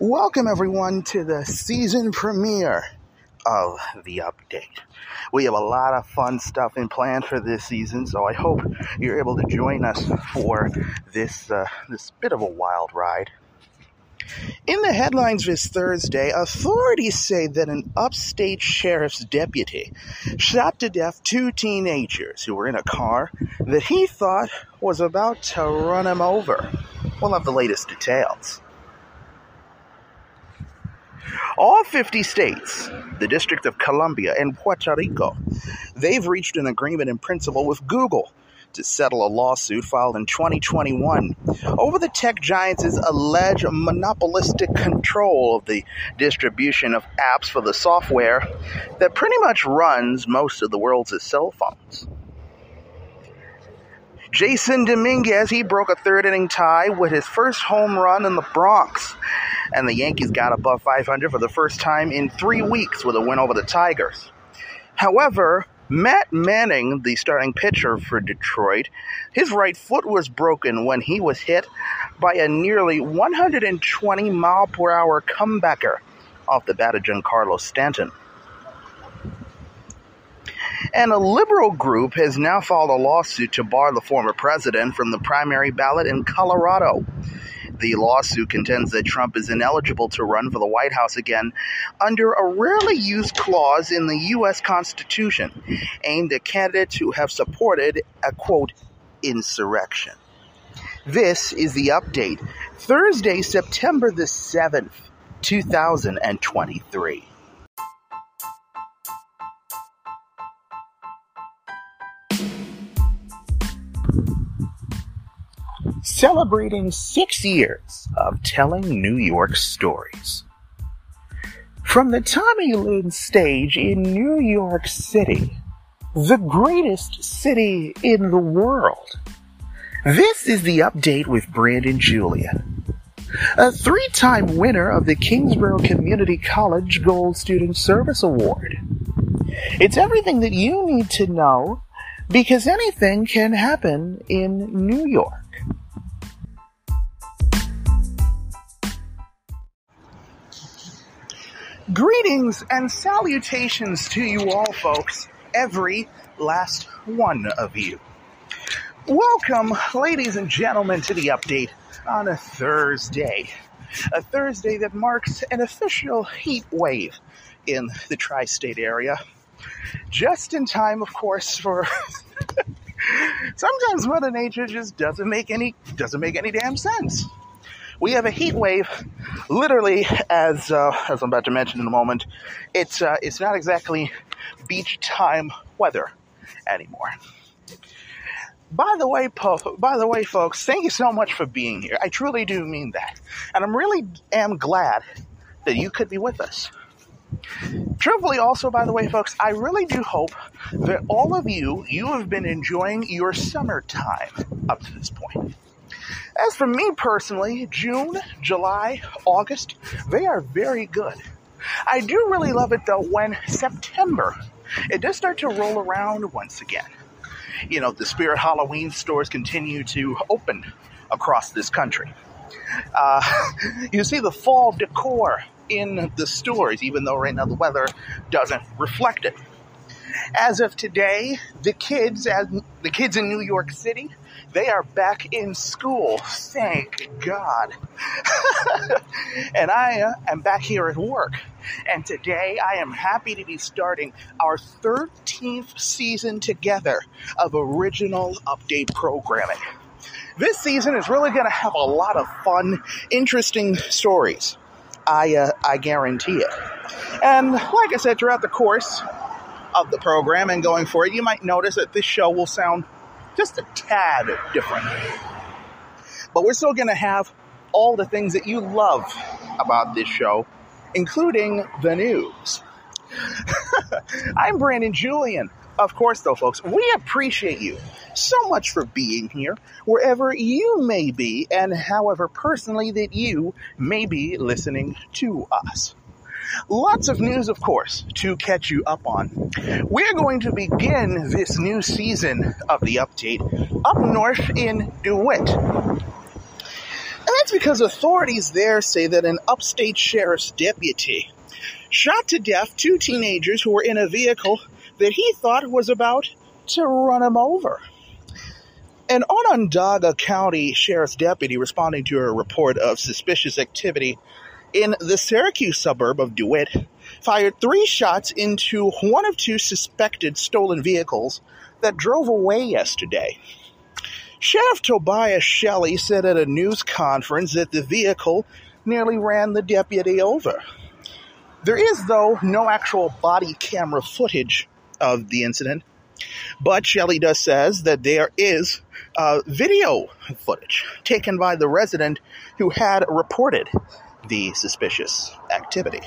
Welcome, everyone, to the season premiere of The Update. We have a lot of fun stuff in plan for this season, so I hope you're able to join us for this, uh, this bit of a wild ride. In the headlines this Thursday, authorities say that an upstate sheriff's deputy shot to death two teenagers who were in a car that he thought was about to run him over. We'll have the latest details. All 50 states, the District of Columbia, and Puerto Rico, they've reached an agreement in principle with Google to settle a lawsuit filed in 2021 over the tech giant's alleged monopolistic control of the distribution of apps for the software that pretty much runs most of the world's cell phones. Jasson Dominguez, he broke a third inning tie with his first home run in the Bronx. And the Yankees got above 500 for the first time in three weeks with a win over the Tigers. However, Matt Manning, the starting pitcher for Detroit, his right foot was broken when he was hit by a nearly 120 mile per hour comebacker off the bat of Giancarlo Stanton. And a liberal group has now filed a lawsuit to bar the former president from the primary ballot in Colorado. The lawsuit contends that Trump is ineligible to run for the White House again under a rarely used clause in the U.S. Constitution aimed at candidates who have supported a quote, insurrection. This is the update. Thursday, September the 7th, 2023. Celebrating six years of telling New York stories. From the Tommy Lynn stage in New York City, the greatest city in the world. This is the update with Brandon Julien. a three time winner of the Kingsborough Community College Gold Student Service Award. It's everything that you need to know because anything can happen in New York. Greetings and salutations to you all, folks, every last one of you. Welcome, ladies and gentlemen, to the update on a Thursday. A Thursday that marks an official heat wave in the tri state area. Just in time, of course, for. Sometimes Mother Nature just doesn't make any doesn't make any damn sense we have a heat wave. Literally, as uh, as I'm about to mention in a moment, it's uh, it's not exactly beach time weather anymore. By the way, po- by the way, folks, thank you so much for being here. I truly do mean that, and I'm really am glad that you could be with us. Truthfully, also, by the way, folks, I really do hope that all of you, you have been enjoying your summertime up to this point. As for me personally, June, July, August, they are very good. I do really love it though when September, it does start to roll around once again. You know, the Spirit Halloween stores continue to open across this country. Uh, you see the fall decor in the stores, even though right now the weather doesn't reflect it. As of today, the kids, as the kids in New York City, they are back in school. Thank God. and I uh, am back here at work. And today I am happy to be starting our 13th season together of original update programming. This season is really going to have a lot of fun, interesting stories. I, uh, I guarantee it. And like I said, throughout the course of the program and going forward, you might notice that this show will sound just a tad different. But we're still going to have all the things that you love about this show, including the news. I'm Brandon Julien. Of course, though, folks, we appreciate you so much for being here, wherever you may be, and however personally that you may be listening to us. Lots of news, of course, to catch you up on. We're going to begin this new season of the update up north in DeWitt. And that's because authorities there say that an upstate sheriff's deputy shot to death two teenagers who were in a vehicle that he thought was about to run him over. An Onondaga County Sheriff's deputy responding to a report of suspicious activity in the Syracuse suburb of DeWitt fired three shots into one of two suspected stolen vehicles that drove away yesterday. Sheriff Tobias Shelley said at a news conference that the vehicle nearly ran the deputy over. There is, though, no actual body camera footage of the incident, but Shelley does says that there is uh, video footage taken by the resident who had reported the suspicious activity.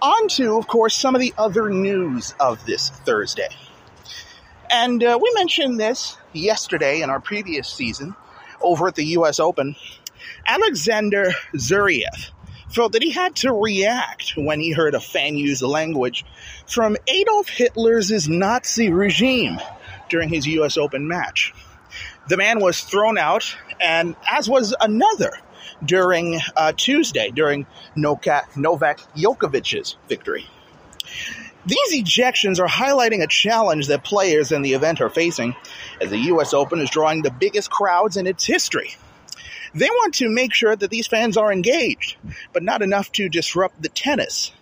On to, of course, some of the other news of this Thursday. And uh, we mentioned this yesterday in our previous season over at the US Open. Alexander Zverev felt that he had to react when he heard a fan use language from Adolf Hitler's Nazi regime during his US Open match. The man was thrown out, and as was another during uh, Tuesday, during Novak, Djokovic's victory. These ejections are highlighting a challenge that players in the event are facing as the US Open is drawing the biggest crowds in its history. They want to make sure that these fans are engaged, but not enough to disrupt the tennis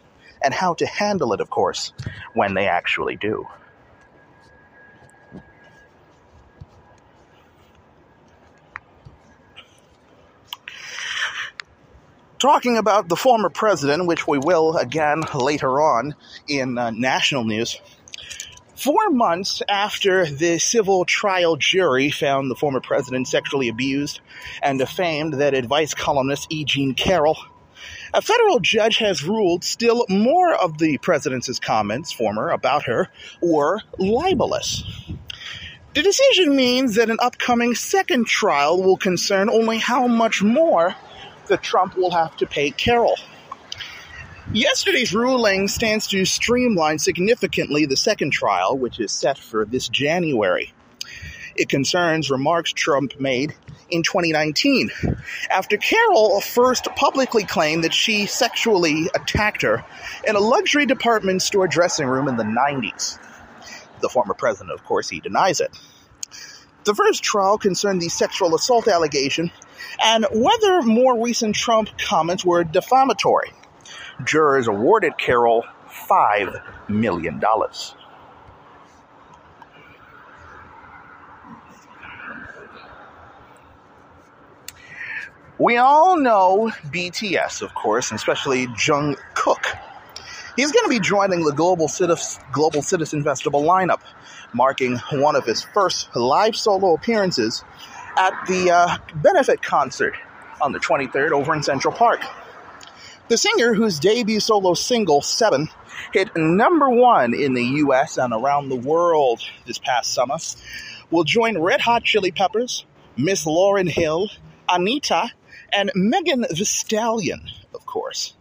and how to handle it, of course, when they actually do. Talking about the former president, which we will again later on in uh, national news, Four months after the civil trial jury found the former president sexually abused and defamed that advice columnist E. Jean Carroll, a federal judge has ruled still more of the president's comments, former, about her, were libelous. The decision means that an upcoming second trial will concern only how much more that Trump will have to pay Carroll. Yesterday's ruling stands to streamline significantly the second trial, which is set for this January. It concerns remarks Trump made in 2019 after Carroll first publicly claimed that she sexually attacked her in a luxury department store dressing room in the 90s. The former president, of course, he denies it. The first trial concerned the sexual assault allegation and whether more recent Trump comments were defamatory jurors awarded Carroll $5 million. We all know BTS, of course, and especially Jung Kook. He's going to be joining the Global, Global Citizen Festival lineup, marking one of his first live solo appearances at the uh, benefit concert on the 23rd over in Central Park. The singer, whose debut solo single, Seven, hit number one in the US and around the world this past summer, will join Red Hot Chili Peppers, Miss Lauryn Hill, Anitta, and Megan Thee Stallion, of course.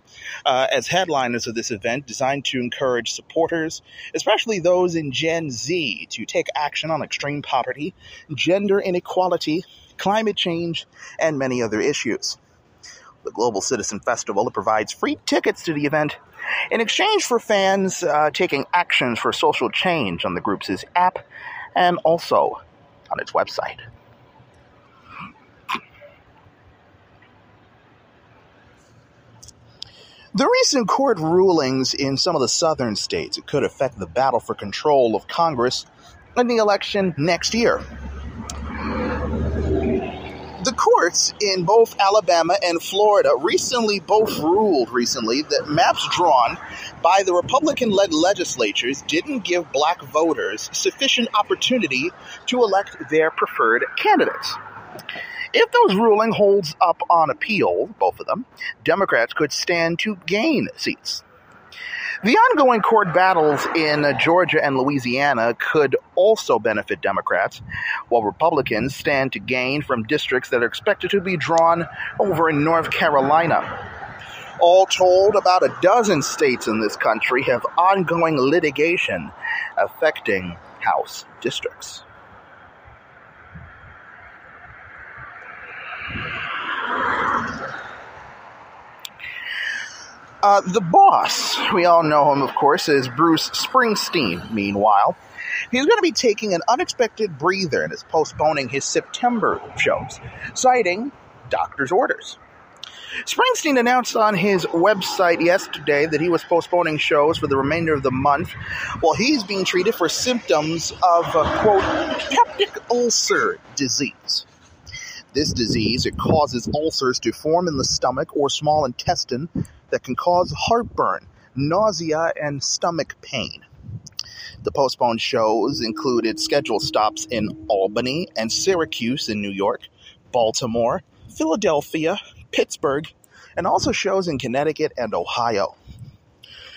Uh, as headliners of this event designed to encourage supporters, especially those in Gen Z, to take action on extreme poverty, gender inequality, climate change, and many other issues the Global Citizen Festival. Provides free tickets to the event in exchange for fans uh, taking actions for social change on the group's app and also on its website. The recent court rulings in some of the southern states could affect the battle for control of Congress in the election next year. The courts in both Alabama and Florida recently both ruled recently that maps drawn by the Republican led legislatures didn't give black voters sufficient opportunity to elect their preferred candidates. If those ruling holds up on appeal, both of them, Democrats could stand to gain seats. The ongoing court battles in Georgia and Louisiana could also benefit Democrats, while Republicans stand to gain from districts that are expected to be drawn over in North Carolina. All told, about a dozen states in this country have ongoing litigation affecting House districts. Uh, the boss, we all know him, of course, is Bruce Springsteen. Meanwhile, he's going to be taking an unexpected breather and is postponing his September shows, citing doctor's orders. Springsteen announced on his website yesterday that he was postponing shows for the remainder of the month while he's being treated for symptoms of, a, quote, peptic ulcer disease. This disease, it causes ulcers to form in the stomach or small intestine that can cause heartburn, nausea, and stomach pain. The postponed shows included scheduled stops in Albany and Syracuse in New York, Baltimore, Philadelphia, Pittsburgh, and also shows in Connecticut and Ohio.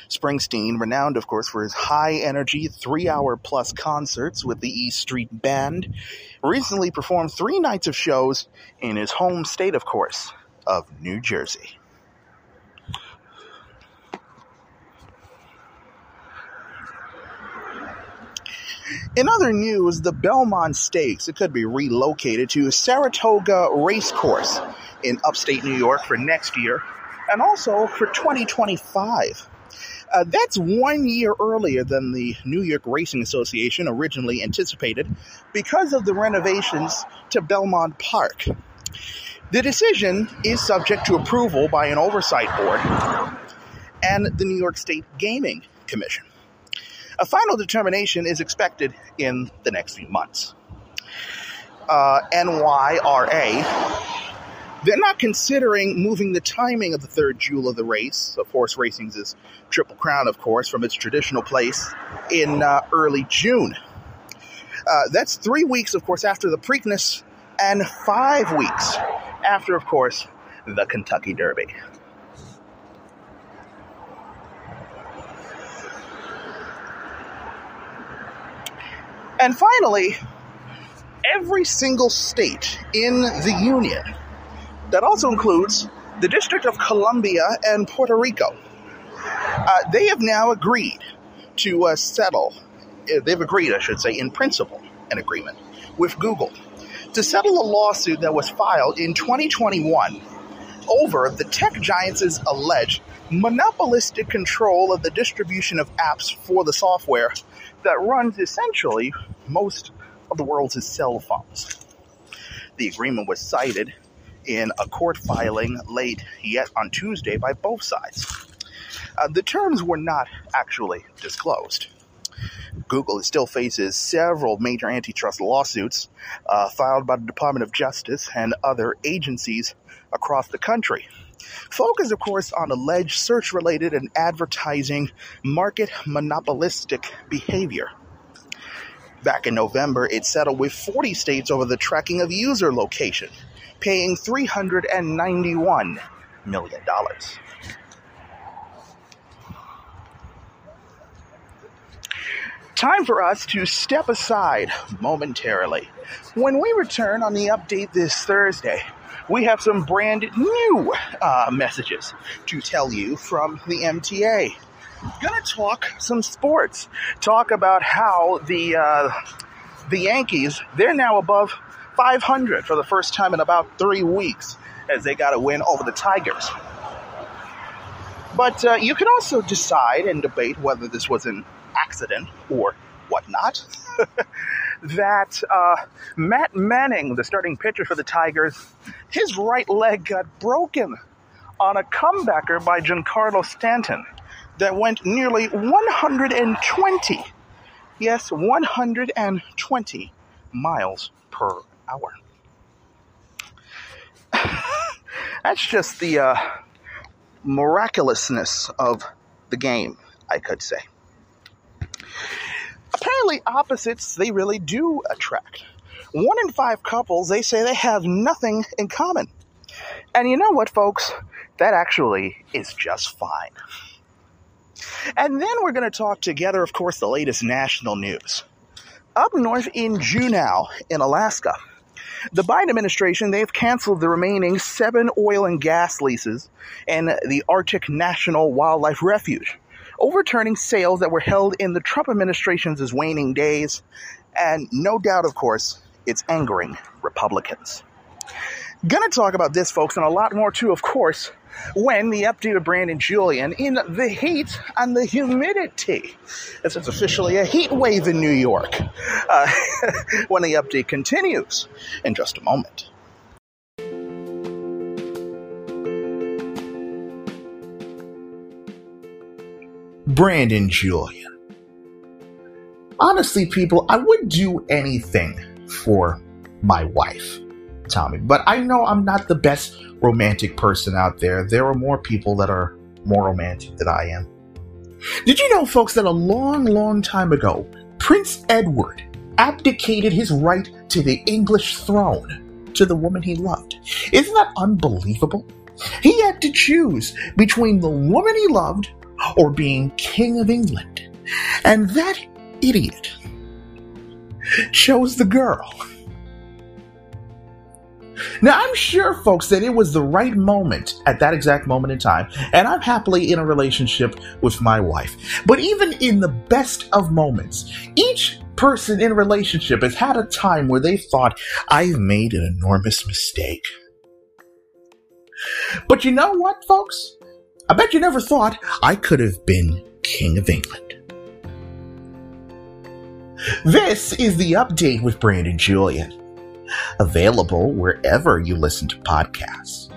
Springsteen, renowned, of course, for his high energy, three hour plus concerts with the E Street Band, recently performed three nights of shows in his home state, of course, of New Jersey. In other news, the Belmont Stakes it could be relocated to Saratoga Racecourse in upstate New York for next year and also for 2025. Uh, that's one year earlier than the New York Racing Association originally anticipated because of the renovations to Belmont Park. The decision is subject to approval by an oversight board and the New York State Gaming Commission. A final determination is expected in the next few months. Uh, NYRA, they're not considering moving the timing of the third jewel of the race, of horse racing's is Triple Crown, of course, from its traditional place in uh, early June. Uh, that's three weeks, of course, after the Preakness, and five weeks after, of course, the Kentucky Derby. And finally, every single state in the Union, that also includes the District of Columbia and Puerto Rico, uh, they have now agreed to uh, settle, uh, they've agreed, I should say, in principle, an agreement with Google to settle a lawsuit that was filed in 2021 over the tech giant's alleged monopolistic control of the distribution of apps for the software that runs essentially most of the world's cell phones. The agreement was cited in a court filing late yet on Tuesday by both sides. Uh, the terms were not actually disclosed. Google still faces several major antitrust lawsuits uh, filed by the Department of Justice and other agencies across the country. Focus, of course, on alleged search related and advertising market monopolistic behavior. Back in November, it settled with 40 states over the tracking of user location, paying $391 million. Time for us to step aside momentarily. When we return on the update this Thursday, we have some brand new uh, messages to tell you from the MTA. Gonna talk some sports. Talk about how the uh, the Yankees they're now above 500 for the first time in about three weeks as they got a win over the Tigers. But uh, you can also decide and debate whether this was an accident or whatnot. that uh, Matt Manning, the starting pitcher for the Tigers, his right leg got broken on a comebacker by Giancarlo Stanton that went nearly 120, yes, 120 miles per hour. That's just the uh, miraculousness of the game, I could say apparently opposites they really do attract. One in five couples, they say they have nothing in common. And you know what, folks? That actually is just fine. And then we're going to talk together, of course, the latest national news. Up north in Juneau, in Alaska, the Biden administration, they've canceled the remaining seven oil and gas leases and the Arctic National Wildlife Refuge overturning sales that were held in the Trump administration's waning days. And no doubt, of course, it's angering Republicans. Gonna talk about this, folks, and a lot more too, of course, when the update of Brandon Julien in the heat and the humidity. This is officially a heat wave in New York. Uh, when the update continues in just a moment. Brandon Julien. Honestly, people, I would do anything for my wife, Tommy, but I know I'm not the best romantic person out there. There are more people that are more romantic than I am. Did you know, folks, that a long, long time ago, Prince Edward abdicated his right to the English throne to the woman he loved? Isn't that unbelievable? He had to choose between the woman he loved or being King of England. And that idiot chose the girl. Now, I'm sure, folks, that it was the right moment at that exact moment in time, and I'm happily in a relationship with my wife. But even in the best of moments, each person in a relationship has had a time where they thought, I've made an enormous mistake. But you know what, folks? I bet you never thought I could have been King of England. This is the update with Brandon Julien, available wherever you listen to podcasts.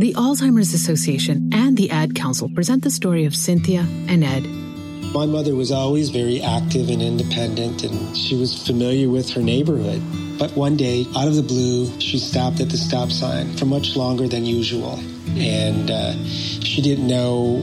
The Alzheimer's Association and the Ad Council present the story of Cynthia and Ed. My mother was always very active and independent, and she was familiar with her neighborhood. But one day, out of the blue, she stopped at the stop sign for much longer than usual. And uh, she didn't know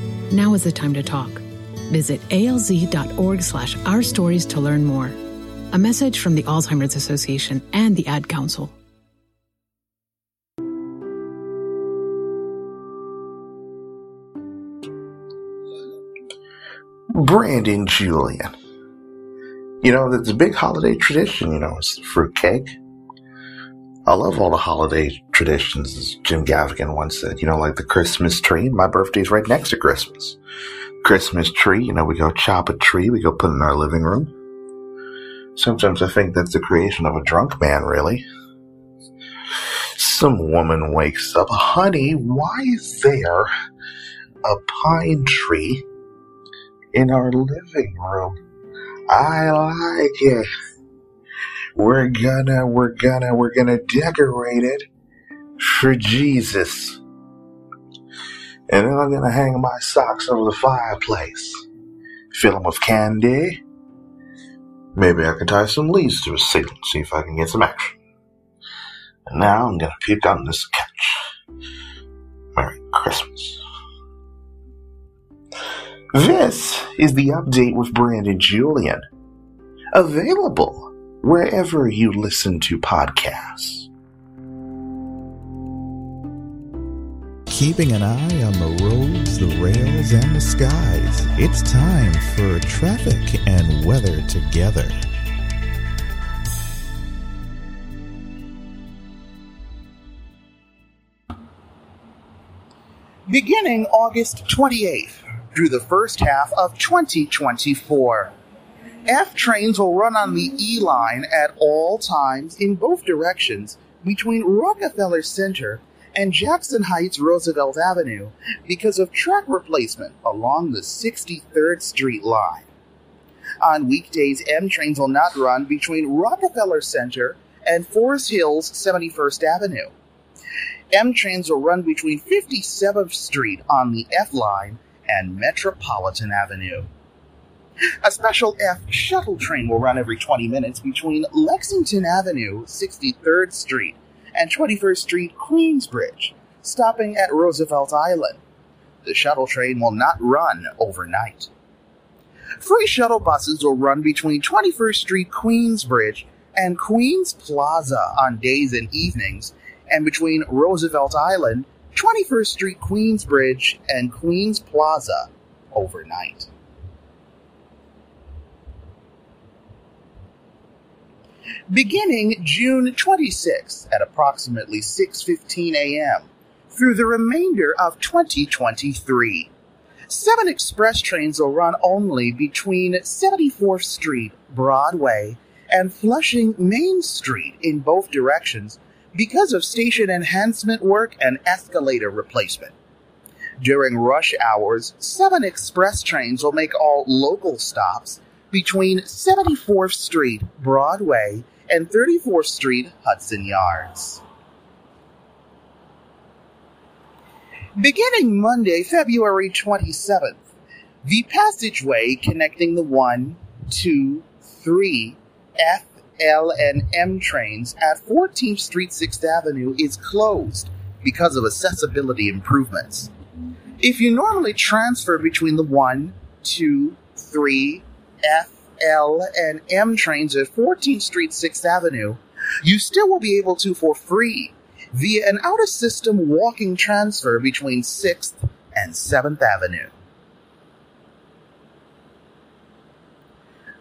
now is the time to talk. Visit alz.org slash our stories to learn more. A message from the Alzheimer's Association and the Ad Council. Brandon Julien. You know, it's a big holiday tradition, you know, it's fruitcake. I love all the holiday traditions, as Jim Gaffigan once said. You know, like the Christmas tree. My birthday's right next to Christmas. Christmas tree, you know, we go chop a tree, we go put it in our living room. Sometimes I think that's the creation of a drunk man, really. Some woman wakes up, honey, why is there a pine tree in our living room? I like it. We're gonna, we're gonna, we're gonna decorate it for Jesus. And then I'm gonna hang my socks over the fireplace. Fill them with candy. Maybe I can tie some leaves to a ceiling, see if I can get some action. And now I'm gonna peek on this couch. Merry Christmas. This is the update with Brandon Julien. Available wherever you listen to podcasts. Keeping an eye on the roads, the rails, and the skies, it's time for traffic and weather together. Beginning August 28th through the first half of 2024. F trains will run on the E line at all times in both directions between Rockefeller Center and Jackson Heights Roosevelt Avenue because of track replacement along the 63rd Street line. On weekdays, M trains will not run between Rockefeller Center and Forest Hills 71st Avenue. M trains will run between 57th Street on the F line and Metropolitan Avenue. A special F shuttle train will run every 20 minutes between Lexington Avenue, 63rd Street, and 21st Street, Queensbridge, stopping at Roosevelt Island. The shuttle train will not run overnight. Free shuttle buses will run between 21st Street Queensbridge and Queens Plaza on days and evenings, and between Roosevelt Island, 21st Street Queensbridge, and Queens Plaza overnight. Beginning June 26th at approximately 6:15 a.m. through the remainder of 2023. Seven express trains will run only between 74th Street, Broadway, and Flushing Main Street in both directions because of station enhancement work and escalator replacement. During rush hours, seven express trains will make all local stops between 74th Street, Broadway, and 34th Street, Hudson Yards. Beginning Monday, February 27th, the passageway connecting the 1, 2, 3, F, L, and M trains at 14th Street 6th Avenue is closed because of accessibility improvements. If you normally transfer between the 1, 2, 3, F, L, and M trains at 14th Street 6th Avenue, you still will be able to for free via an out of system walking transfer between 6th and 7th Avenue.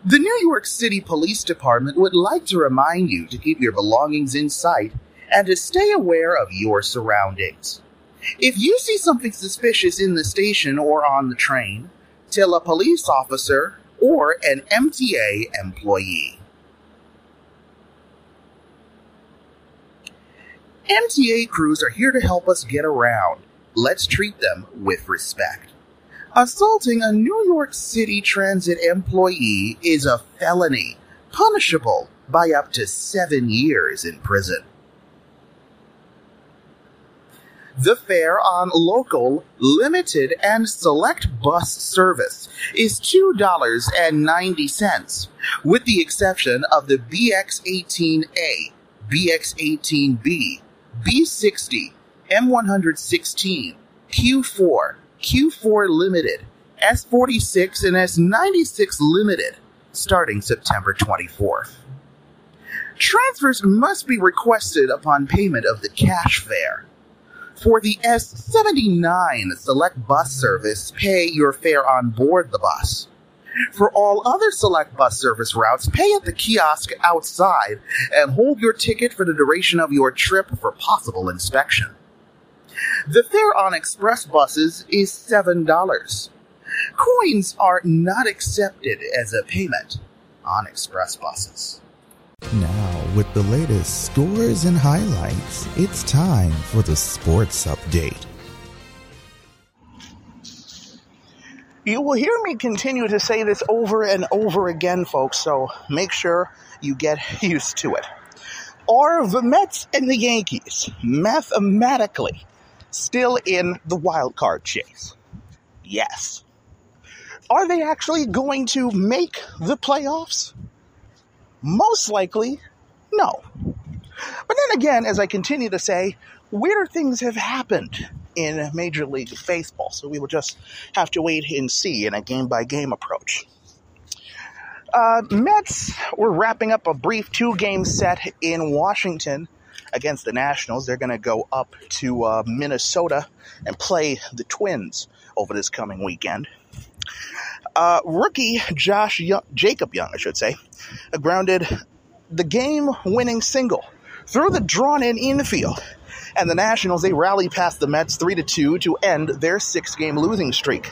The New York City Police Department would like to remind you to keep your belongings in sight and to stay aware of your surroundings. If you see something suspicious in the station or on the train, tell a police officer or an MTA employee. MTA crews are here to help us get around. Let's treat them with respect. Assaulting a New York City Transit employee is a felony, punishable by up to seven years in prison. The fare on local, limited, and select bus service is $2.90, with the exception of the BX18A, BX18B, B60, M116, Q4, Q4 Limited, S46, and S96 Limited, starting September 24th. Transfers must be requested upon payment of the cash fare. For the S79 select bus service, pay your fare on board the bus. For all other select bus service routes, pay at the kiosk outside and hold your ticket for the duration of your trip for possible inspection. The fare on express buses is $7. Coins are not accepted as a payment on express buses. Now, with the latest scores and highlights, it's time for the sports update. You will hear me continue to say this over and over again, folks, so make sure you get used to it. Are the Mets and the Yankees mathematically still in the wild card chase? Yes. Are they actually going to make the playoffs? Most likely, no. But then again, as I continue to say, weirder things have happened in Major League Baseball, so we will just have to wait and see in a game by game approach. Uh, Mets were wrapping up a brief two game set in Washington against the Nationals. They're going to go up to uh, Minnesota and play the Twins over this coming weekend. Uh, rookie Josh Young, Jacob Young, I should say, grounded the game winning single through the drawn in infield. And the Nationals, they rally past the Mets 3 to 2 to end their six game losing streak.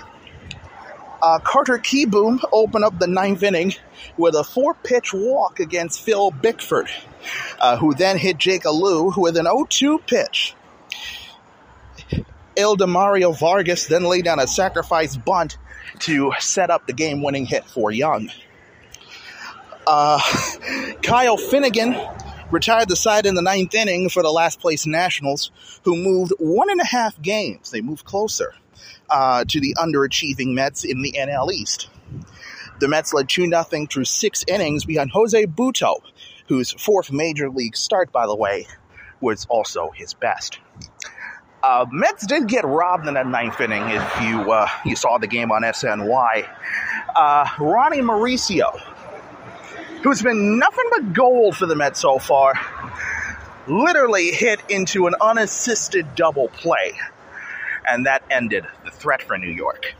Uh, Carter Kieboom opened up the ninth inning with a four pitch walk against Phil Bickford, uh, who then hit Jake Alu with an 0 2 pitch. Ildemaro Vargas then laid down a sacrifice bunt to set up the game winning hit for Young. Uh, Kyle Finnegan retired the side in the ninth inning for the last place Nationals, who moved one and a half games. They moved closer uh, to the underachieving Mets in the NL East. The Mets led 2 0 through six innings behind Jose Butto, whose fourth major league start, by the way, was also his best. Uh, Mets did get robbed in that ninth inning. If you uh, you saw the game on SNY, uh, Ronnie Mauricio, who's been nothing but gold for the Mets so far, literally hit into an unassisted double play, and that ended the threat for New York.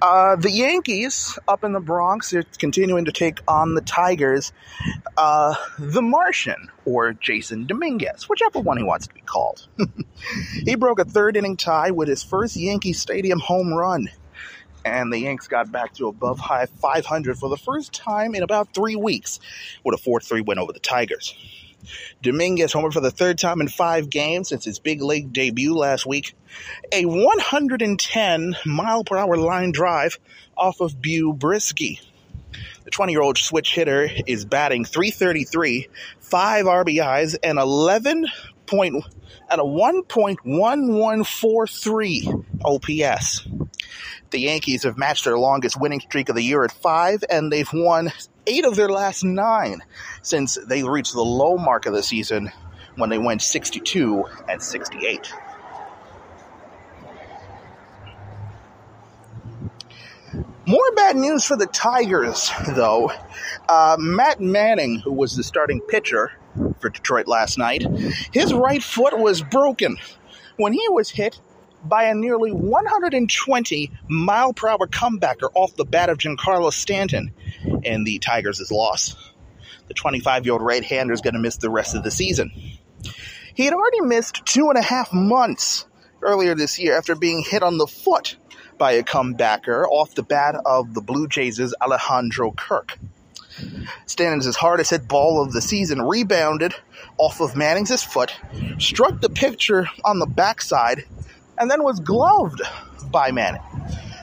Uh, the Yankees up in the Bronx are continuing to take on the Tigers. Uh, the Martian, or Jasson Dominguez, whichever one he wants to be called. he broke a third inning tie with his first Yankee Stadium home run. And the Yanks got back to above high 500 for the first time in about three weeks with a 4 3 win over the Tigers. Dominguez homered for the third time in five games since his big league debut last week. A 110 mile per hour line drive off of Beau Brieske. The 20 year old switch hitter is batting 333, 5 RBIs, and 11 point at a 1.1143 OPS. The Yankees have matched their longest winning streak of the year at five, and they've won eight of their last nine since they reached the low mark of the season when they went 62 and 68. More bad news for the Tigers, though. Uh, Matt Manning, who was the starting pitcher for Detroit last night, his right foot was broken when he was hit by a nearly 120 mile per hour comebacker off the bat of Giancarlo Stanton, and the Tigers' loss. The 25 year old right hander is going to miss the rest of the season. He had already missed two and a half months earlier this year after being hit on the foot by a comebacker off the bat of the Blue Jays' Alejandro Kirk. Stanton's hardest hit ball of the season rebounded off of Manning's foot, struck the pitcher on the backside, and then was gloved by Manning,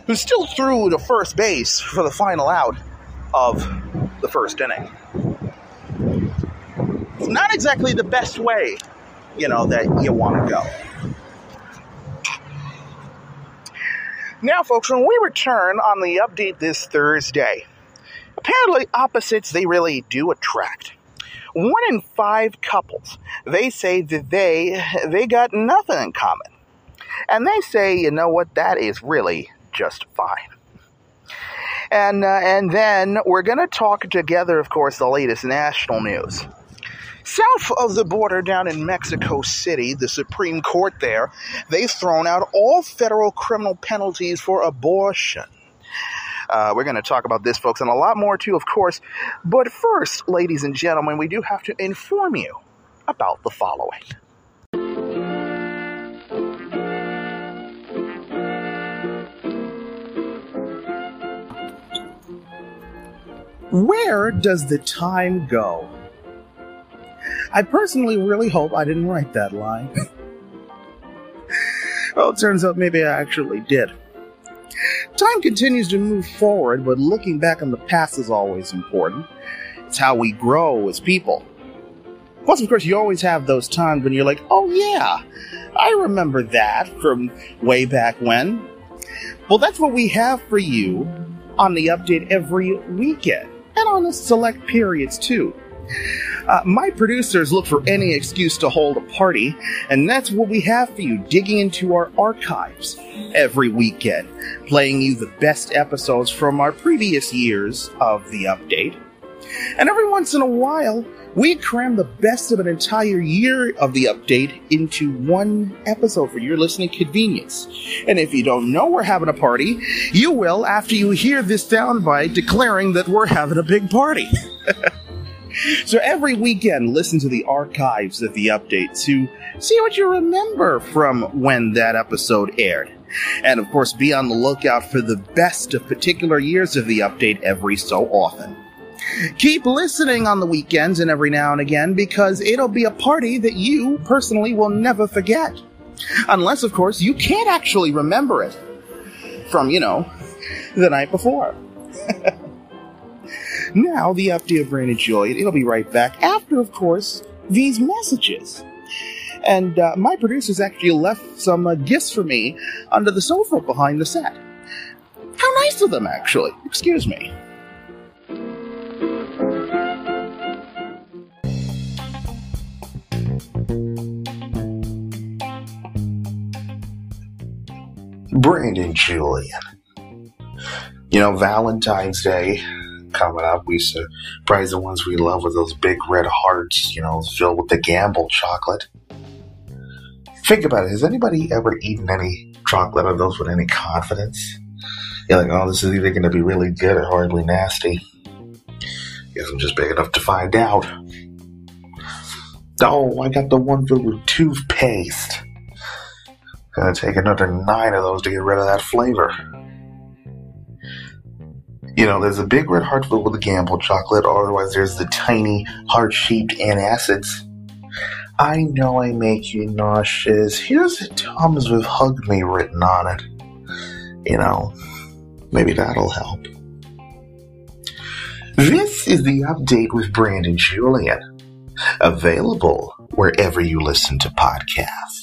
who still threw to first base for the final out of the first inning. It's not exactly the best way, you know, that you want to go. Now, folks, when we return on the update this Thursday, apparently opposites they really do attract. One in five couples, they say that they they got nothing in common. And they say, you know what, that is really just fine. And, uh, and then we're going to talk together, of course, the latest national news. South of the border down in Mexico City, the Supreme Court there, they've thrown out all federal criminal penalties for abortion. Uh, we're going to talk about this, folks, and a lot more too, of course. But first, ladies and gentlemen, we do have to inform you about the following. Where does the time go? I personally really hope I didn't write that line. well, it turns out maybe I actually did. Time continues to move forward, but looking back on the past is always important. It's how we grow as people. Plus, of course, you always have those times when you're like, oh yeah, I remember that from way back when. Well, that's what we have for you on the update every weekend and on the select periods too. Uh, my producers look for any excuse to hold a party, and that's what we have for you digging into our archives every weekend, playing you the best episodes from our previous years of the update. And every once in a while, we cram the best of an entire year of the update into one episode for your listening convenience. And if you don't know we're having a party, you will after you hear this soundbite declaring that we're having a big party. so every weekend, listen to the archives of the update to see what you remember from when that episode aired. And of course, be on the lookout for the best of particular years of the update every so often. Keep listening on the weekends and every now and again because it'll be a party that you personally will never forget. Unless, of course, you can't actually remember it from, you know, the night before. Now, the update of Brandon Julien. It'll be right back after, of course, these messages. And uh, my producers actually left some uh, gifts for me under the sofa behind the set. How nice of them, actually. Excuse me. Brandon Julien. You know, Valentine's Day coming up. We surprise the ones we love with those big red hearts, you know, filled with the gamble chocolate. Think about it. Has anybody ever eaten any chocolate of those with any confidence? You're like, oh, this is either going to be really good or horribly nasty. Guess I'm just big enough to find out. Oh, I got the one filled with toothpaste. Gonna take another nine of those to get rid of that flavor. You know, there's a big red heart filled with the gamble chocolate, or otherwise there's the tiny heart-shaped antacids. I know I make you nauseous. Here's a Tums with Hug Me written on it. You know, maybe that'll help. This is the update with Brandon Julien, Available wherever you listen to podcasts.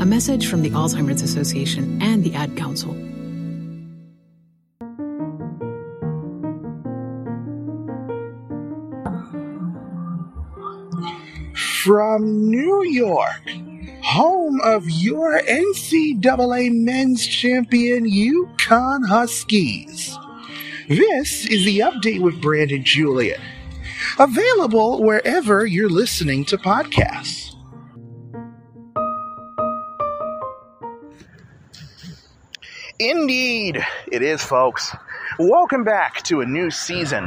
A message from the Alzheimer's Association and the Ad Council. From New York, home of your NCAA men's champion UConn Huskies. This is the update with Brandon Julien, Available wherever you're listening to podcasts. Indeed, it is, folks. Welcome back to a new season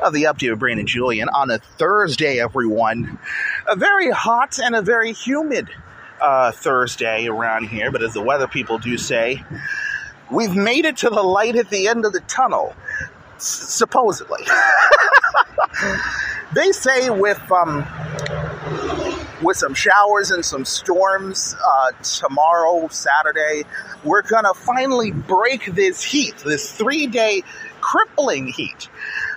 of the update with Brandon Julien on a Thursday, everyone. A very hot and a very humid uh, Thursday around here, but as the weather people do say, we've made it to the light at the end of the tunnel, supposedly. they say with um, with some showers and some storms uh, tomorrow, Saturday, we're gonna finally break this heat, this three day crippling heat.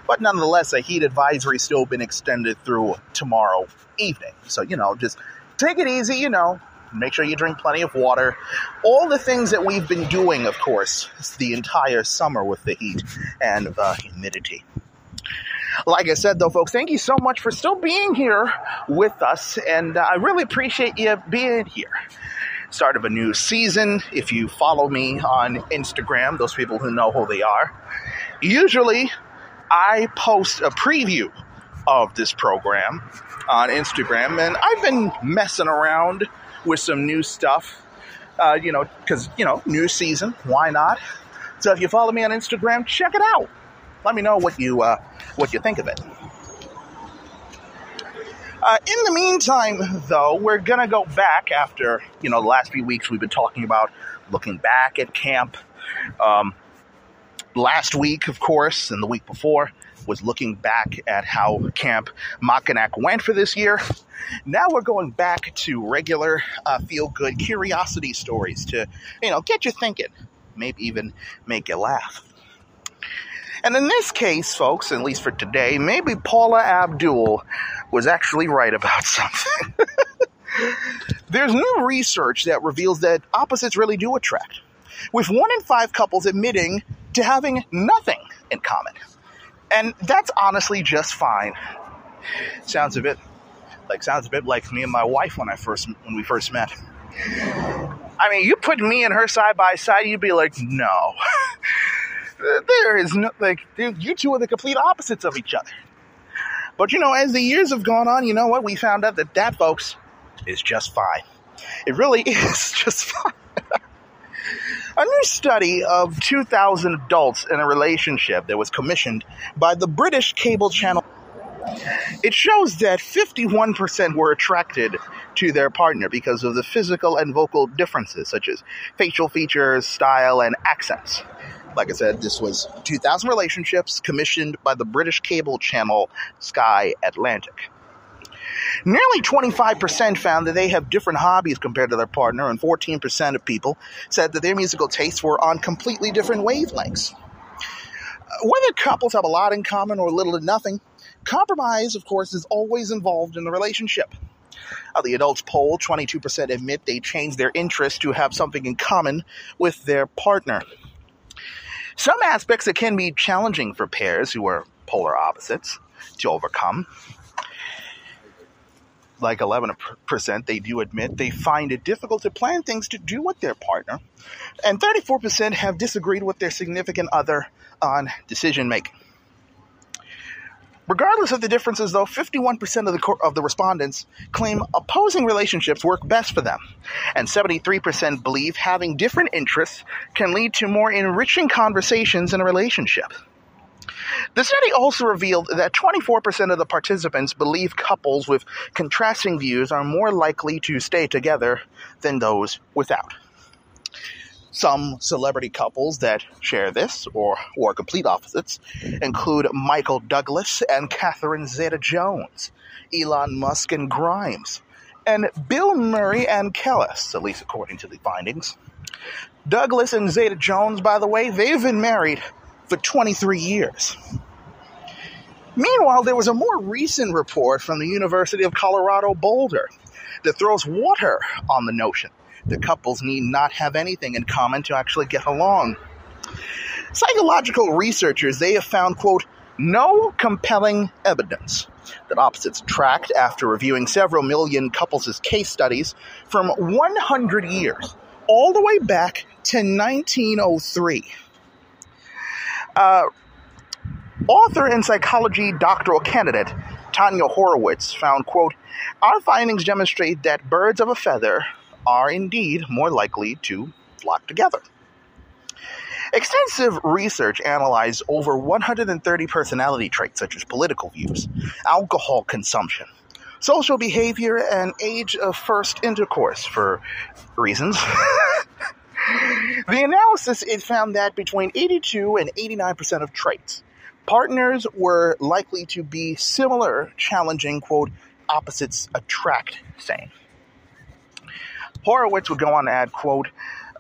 But nonetheless, a heat advisory still been extended through tomorrow evening. So you know, just take it easy. You know, make sure you drink plenty of water. All the things that we've been doing, of course, the entire summer with the heat and uh, humidity. Like I said, though, folks, thank you so much for still being here with us, and uh, I really appreciate you being here. Start of a new season. If you follow me on Instagram, those people who know who they are, usually I post a preview of this program on Instagram, and I've been messing around with some new stuff, uh, you know, because, you know, new season, why not? So if you follow me on Instagram, check it out. Let me know what you uh, what you think of it. Uh, in the meantime, though, we're gonna go back after you know the last few weeks we've been talking about looking back at camp. Um, last week, of course, and the week before was looking back at how Camp Mackinac went for this year. Now we're going back to regular uh, feel good curiosity stories to you know get you thinking, maybe even make you laugh. And in this case, folks, at least for today, maybe Paula Abdul was actually right about something. There's new research that reveals that opposites really do attract, with one in five couples admitting to having nothing in common. And that's honestly just fine. Sounds a bit like sounds a bit like me and my wife when I first when we first met. I mean, you put me and her side by side, you'd be like, no. there is no like you two are the complete opposites of each other. But you know, as the years have gone on, you know what? We found out that that, folks, is just fine. It really is just fine. A new study of 2,000 adults in a relationship that was commissioned by the British cable channel. It shows that 51% were attracted to their partner because of the physical and vocal differences, such as facial features, style, and accents. Like I said, this was 2,000 relationships commissioned by the British cable channel Sky Atlantic. Nearly 25% found that they have different hobbies compared to their partner, and 14% of people said that their musical tastes were on completely different wavelengths. Whether couples have a lot in common or little to nothing, compromise, of course, is always involved in the relationship. Uh, the adults poll, 22% admit they change their interests to have something in common with their partner. Some aspects that can be challenging for pairs who are polar opposites to overcome like 11%, they do admit they find it difficult to plan things to do with their partner. And 34% have disagreed with their significant other on decision making. Regardless of the differences, though, 51% of the, of the respondents claim opposing relationships work best for them, and 73% believe having different interests can lead to more enriching conversations in a relationship. The study also revealed that 24% of the participants believe couples with contrasting views are more likely to stay together than those without. Some celebrity couples that share this, or are complete opposites, include Michael Douglas and Catherine Zeta Jones, Elon Musk and Grimes, and Bill Murray and Kelis, at least according to the findings. Douglas and Zeta Jones, by the way, they've been married for 23 years. Meanwhile, there was a more recent report from the University of Colorado Boulder that throws water on the notion that couples need not have anything in common to actually get along. Psychological researchers, they have found, quote, no compelling evidence that opposites attract after reviewing several million couples' case studies from 100 years, all the way back to 1903. Uh, author and psychology doctoral candidate Tanya Horwitz found, quote, Our findings demonstrate that birds of a feather are indeed more likely to flock together. Extensive research analyzed over 130 personality traits such as political views, alcohol consumption, social behavior, and age of first intercourse for reasons. the analysis it found that between 82 and 89% of traits, partners were likely to be similar, challenging, quote, opposites attract saying. Horwitz would go on to add, quote,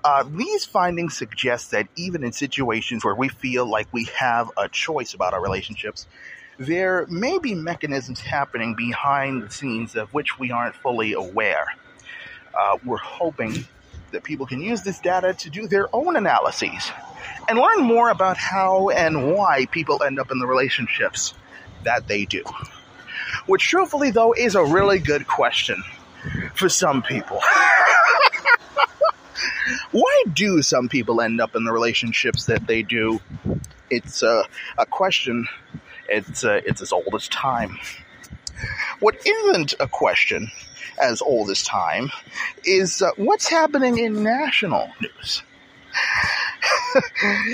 uh, these findings suggest that even in situations where we feel like we have a choice about our relationships, there may be mechanisms happening behind the scenes of which we aren't fully aware. Uh, we're hoping that people can use this data to do their own analyses and learn more about how and why people end up in the relationships that they do. Which, truthfully, though, is a really good question for some people. why do some people end up in the relationships that they do? It's a, a question. It's uh, it's as old as time. What isn't a question as old as time is uh, what's happening in national news.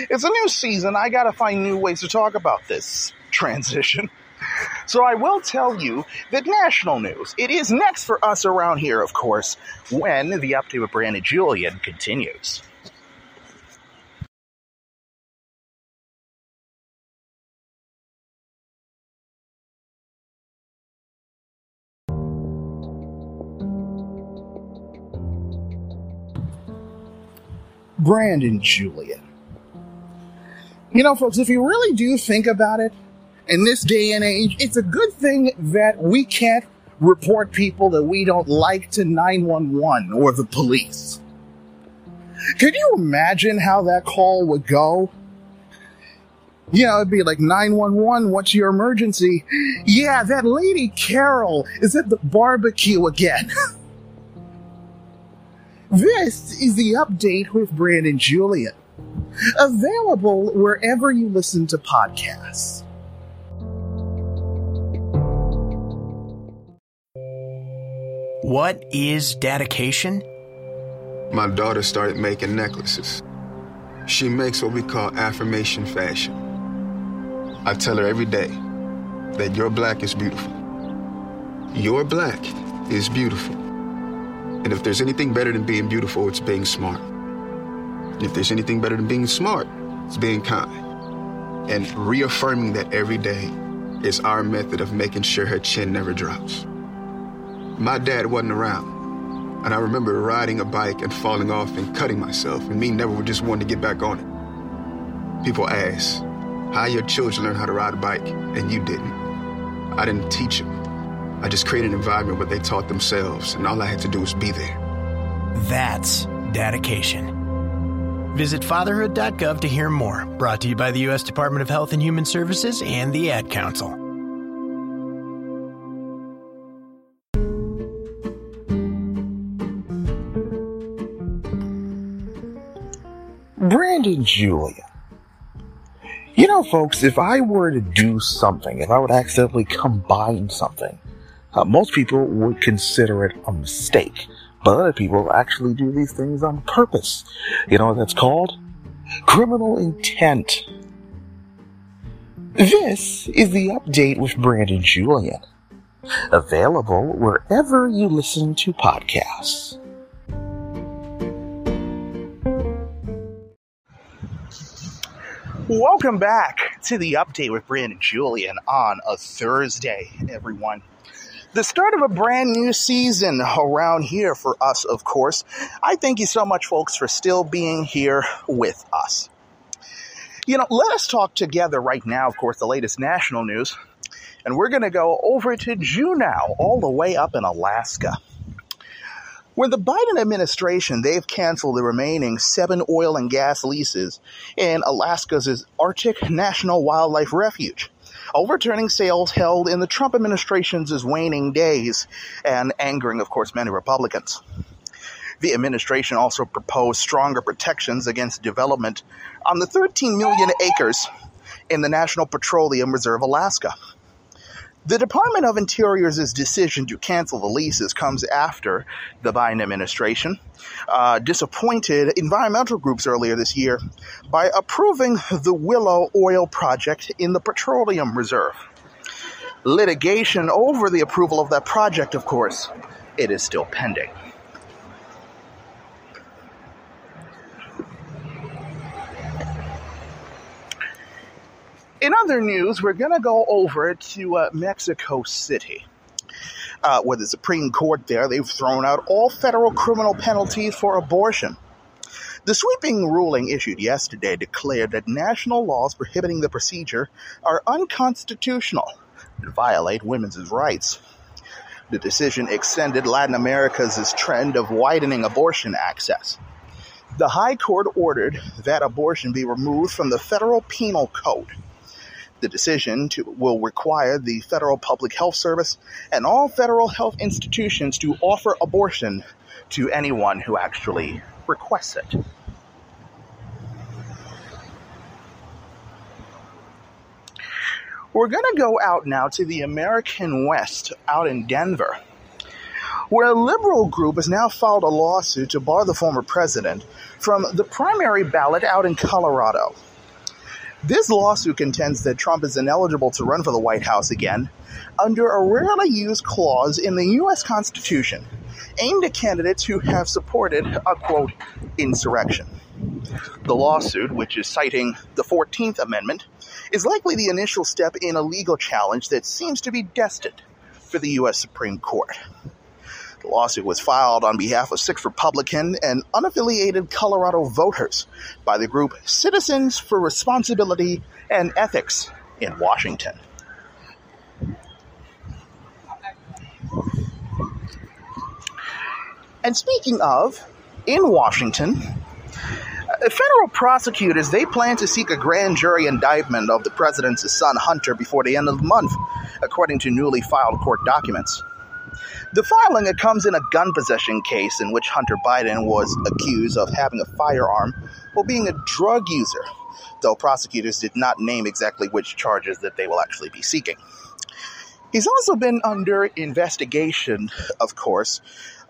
it's a new season. I got to find new ways to talk about this transition. So I will tell you that national news, it is next for us around here, of course, when the update with Brandon Julien continues. Brandon Julien. You know, folks, if you really do think about it, in this day and age, it's a good thing that we can't report people that we don't like to 911 or the police. Could you imagine how that call would go? Know, it'd be like 911, what's your emergency? Yeah, that lady Carol is at the barbecue again. this is the update with Brandon Julien, Available wherever you listen to podcasts. What is dedication? My daughter started making necklaces. She makes what we call affirmation fashion. I tell her every day that your black is beautiful. Your black is beautiful. And if there's anything better than being beautiful, it's being smart. If there's anything better than being smart, it's being kind. And reaffirming that every day is our method of making sure her chin never drops. My dad wasn't around. And I remember riding a bike and falling off and cutting myself, and me never just wanting to get back on it. People ask, how your children learn how to ride a bike, and you didn't. I didn't teach them. I just created an environment where they taught themselves, and all I had to do was be there. That's dedication. Visit fatherhood.gov to hear more. Brought to you by the U.S. Department of Health and Human Services and the Ad Council. Julien. You know, folks, if I were to do something, if I would accidentally combine something, uh, most people would consider it a mistake. But other people actually do these things on purpose. You know what that's called? Criminal intent. This is the update with Brandon Julien. Available wherever you listen to podcasts. Welcome back to the update with Brandon Julien on a Thursday, everyone. The start of a brand new season around here for us, of course. I thank you so much, folks, for still being here with us. You know, let us talk together right now, of course, the latest national news. And we're going to go over to Juneau, all the way up in Alaska. When the Biden administration, they've canceled the remaining seven oil and gas leases in Alaska's Arctic National Wildlife Refuge, overturning sales held in the Trump administration's waning days and angering, of course, many Republicans. The administration also proposed stronger protections against development on the 13 million acres in the National Petroleum Reserve Alaska. The Department of Interior's decision to cancel the leases comes after the Biden administration uh, disappointed environmental groups earlier this year by approving the Willow Oil Project in the Petroleum Reserve. Litigation over the approval of that project, of course, it is still pending. In other news, we're going to go over to uh, Mexico City, uh, where the Supreme Court there, they've thrown out all federal criminal penalties for abortion. The sweeping ruling issued yesterday declared that national laws prohibiting the procedure are unconstitutional and violate women's rights. The decision extended Latin America's trend of widening abortion access. The High Court ordered that abortion be removed from the federal penal code. The decision to, will require the Federal Public Health Service and all federal health institutions to offer abortion to anyone who actually requests it. We're going to go out now to the American West, out in Denver, where a liberal group has now filed a lawsuit to bar the former president from the primary ballot out in Colorado. This lawsuit contends that Trump is ineligible to run for the White House again under a rarely used clause in the U.S. Constitution aimed at candidates who have supported a quote insurrection. The lawsuit, which is citing the 14th Amendment, is likely the initial step in a legal challenge that seems to be destined for the U.S. Supreme Court. The lawsuit was filed on behalf of six Republican and unaffiliated Colorado voters by the group Citizens for Responsibility and Ethics in Washington. And speaking of, in Washington, federal prosecutors they plan to seek a grand jury indictment of the president's son Hunter before the end of the month, according to newly filed court documents. The filing it comes in a gun possession case in which Hunter Biden was accused of having a firearm while being a drug user, though prosecutors did not name exactly which charges that they will actually be seeking. He's also been under investigation, of course,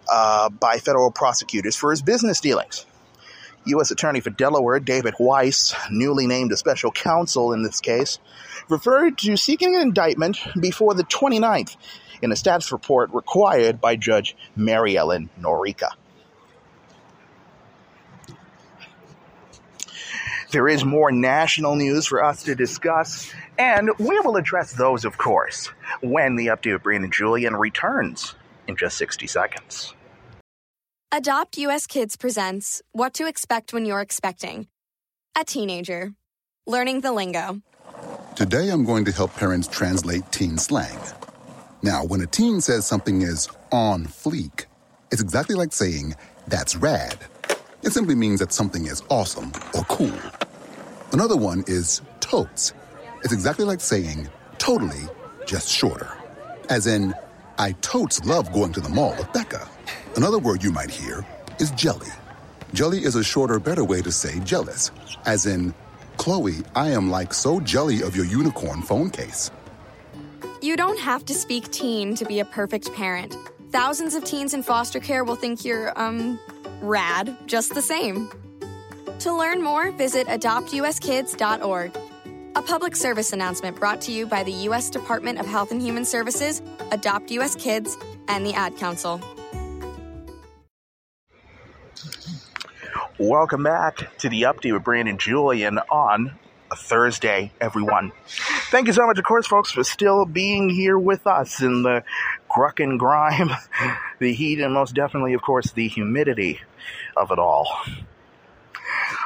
uh, by federal prosecutors for his business dealings. U.S. Attorney for Delaware, David Weiss, newly named a special counsel in this case, referred to seeking an indictment before the 29th in a status report required by Judge Mary Ellen Norica. There is more national news for us to discuss, and we will address those, of course, when the update of Brandon Julien returns in just 60 seconds. Adopt US Kids presents What to Expect When You're Expecting. A teenager. Learning the lingo. Today I'm going to help parents translate teen slang. Now, when a teen says something is on fleek, it's exactly like saying, that's rad. It simply means that something is awesome or cool. Another one is totes. It's exactly like saying, totally, just shorter. As in, I totes love going to the mall with Becca. Another word you might hear is jelly. Jelly is a shorter, better way to say jealous. As in, Chloe, I am like so jelly of your unicorn phone case. You don't have to speak teen to be a perfect parent. Thousands of teens in foster care will think you're, um, rad just the same. To learn more, visit adoptuskids.org. A public service announcement brought to you by the U.S. Department of Health and Human Services, Adopt U.S. Kids, and the Ad Council. Welcome back to the update with Brandon Julien on a Thursday, everyone. Thank you so much, of course, folks, for still being here with us in the gruck and grime, the heat, and most definitely, of course, the humidity of it all.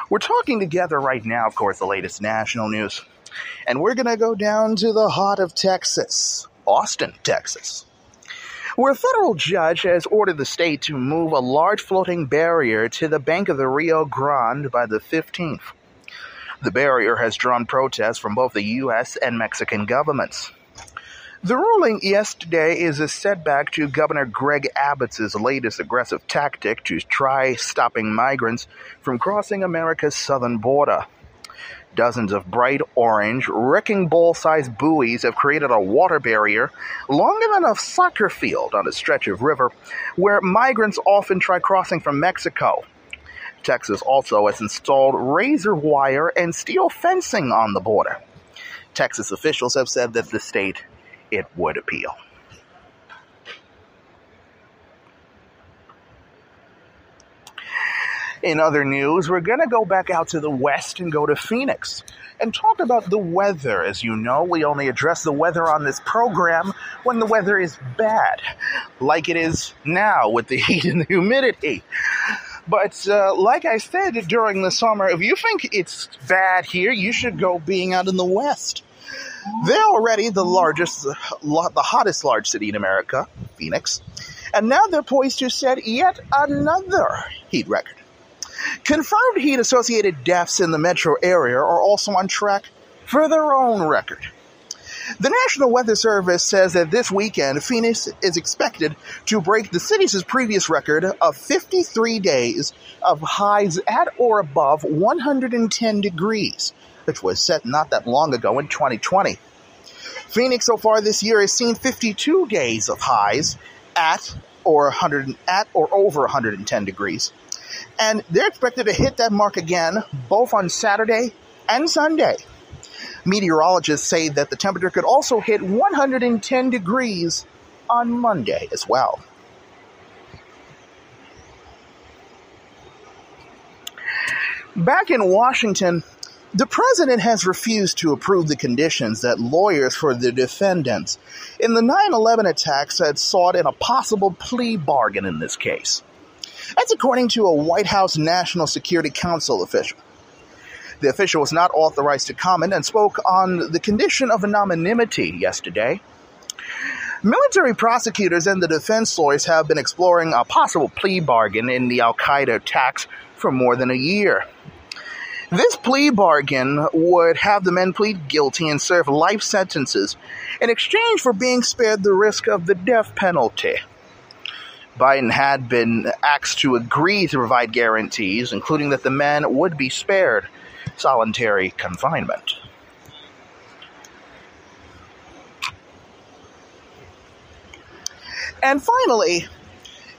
We're talking together right now, of course, the latest national news. And we're going to go down to the heart of Texas, Austin, Texas, where a federal judge has ordered the state to move a large floating barrier to the bank of the Rio Grande by the 15th. The barrier has drawn protests from both the U.S. and Mexican governments. The ruling yesterday is a setback to Governor Greg Abbott's latest aggressive tactic to try stopping migrants from crossing America's southern border. Dozens of bright orange, wrecking ball sized buoys have created a water barrier longer than a soccer field on a stretch of river where migrants often try crossing from Mexico. Texas also has installed razor wire and steel fencing on the border. Texas officials have said that the state it would appeal. In other news, we're going to go back out to the west and go to Phoenix and talk about the weather. As you know, we only address the weather on this program when the weather is bad, like it is now with the heat and the humidity. But uh, like I said during the summer, if you think it's bad here, you should go being out in the west. They're already the largest, the hottest large city in America, Phoenix, and now they're poised to set yet another heat record. Confirmed heat associated deaths in the metro area are also on track for their own record. The National Weather Service says that this weekend, Phoenix is expected to break the city's previous record of 53 days of highs at or above 110 degrees, which was set not that long ago in 2020. Phoenix so far this year has seen 52 days of highs at or 100 at or over 110 degrees. And they're expected to hit that mark again both on Saturday and Sunday. Meteorologists say that the temperature could also hit 110 degrees on Monday as well. Back in Washington, the president has refused to approve the conditions that lawyers for the defendants in the 9 11 attacks had sought in a possible plea bargain in this case. That's according to a White House National Security Council official. The official was not authorized to comment and spoke on the condition of anonymity yesterday. Military prosecutors and the defense lawyers have been exploring a possible plea bargain in the Al Qaeda attacks for more than a year. This plea bargain would have the men plead guilty and serve life sentences in exchange for being spared the risk of the death penalty. Biden had been asked to agree to provide guarantees, including that the men would be spared solitary confinement. And finally,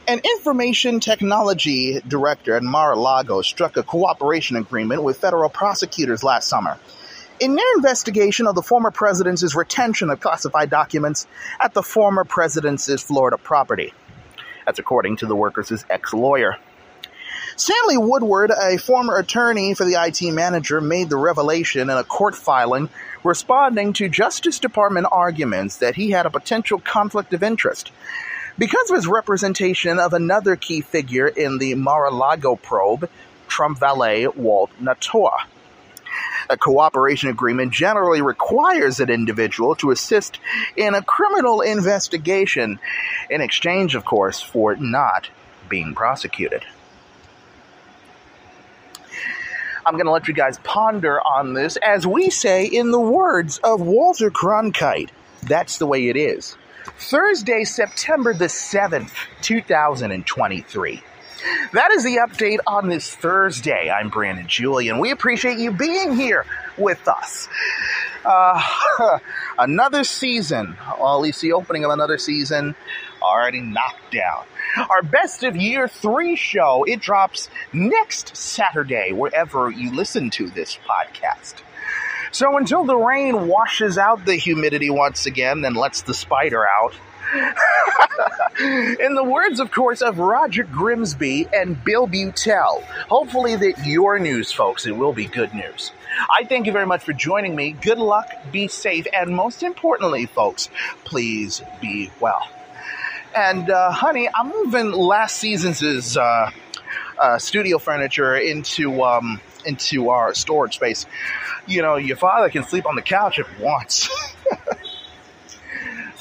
An information technology director at Mar a Lago struck a cooperation agreement with federal prosecutors last summer in their investigation of the former president's retention of classified documents at the former president's Florida property. That's according to the workers' ex lawyer. Stanley Woodward, a former attorney for the IT manager, made the revelation in a court filing responding to Justice Department arguments that he had a potential conflict of interest. Because of his representation of another key figure in the Mar a Lago probe, Trump valet Walt Nauta. A cooperation agreement generally requires an individual to assist in a criminal investigation in exchange, of course, for not being prosecuted. I'm going to let you guys ponder on this as we say in the words of Walter Cronkite. That's the way it is. Thursday, September the 7th, 2023. That is the update on this Thursday. I'm Brandon Julien. We appreciate you being here with us. Uh, another season, well, at least the opening of another season, already knocked down. Our best of year three show, it drops next Saturday, wherever you listen to this podcast. So until the rain washes out the humidity once again and lets the spider out, in the words, of course, of Roger Grimsby and Bill Beutel, hopefully that your news, folks, it will be good news. I thank you very much for joining me. Good luck, be safe, and most importantly, folks, please be well. And, uh, honey, I'm moving last season's uh, uh, studio furniture into um, into our storage space. You know, your father can sleep on the couch if he wants.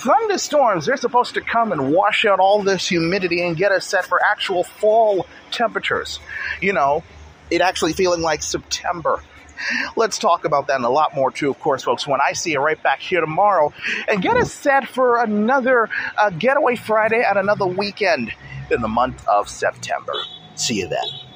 thunderstorms, they're supposed to come and wash out all this humidity and get us set for actual fall temperatures. You know, it actually feeling like September. Let's talk about that and a lot more too, of course, folks, when I see you right back here tomorrow and get us set for another uh, Getaway Friday and another weekend in the month of September. See you then.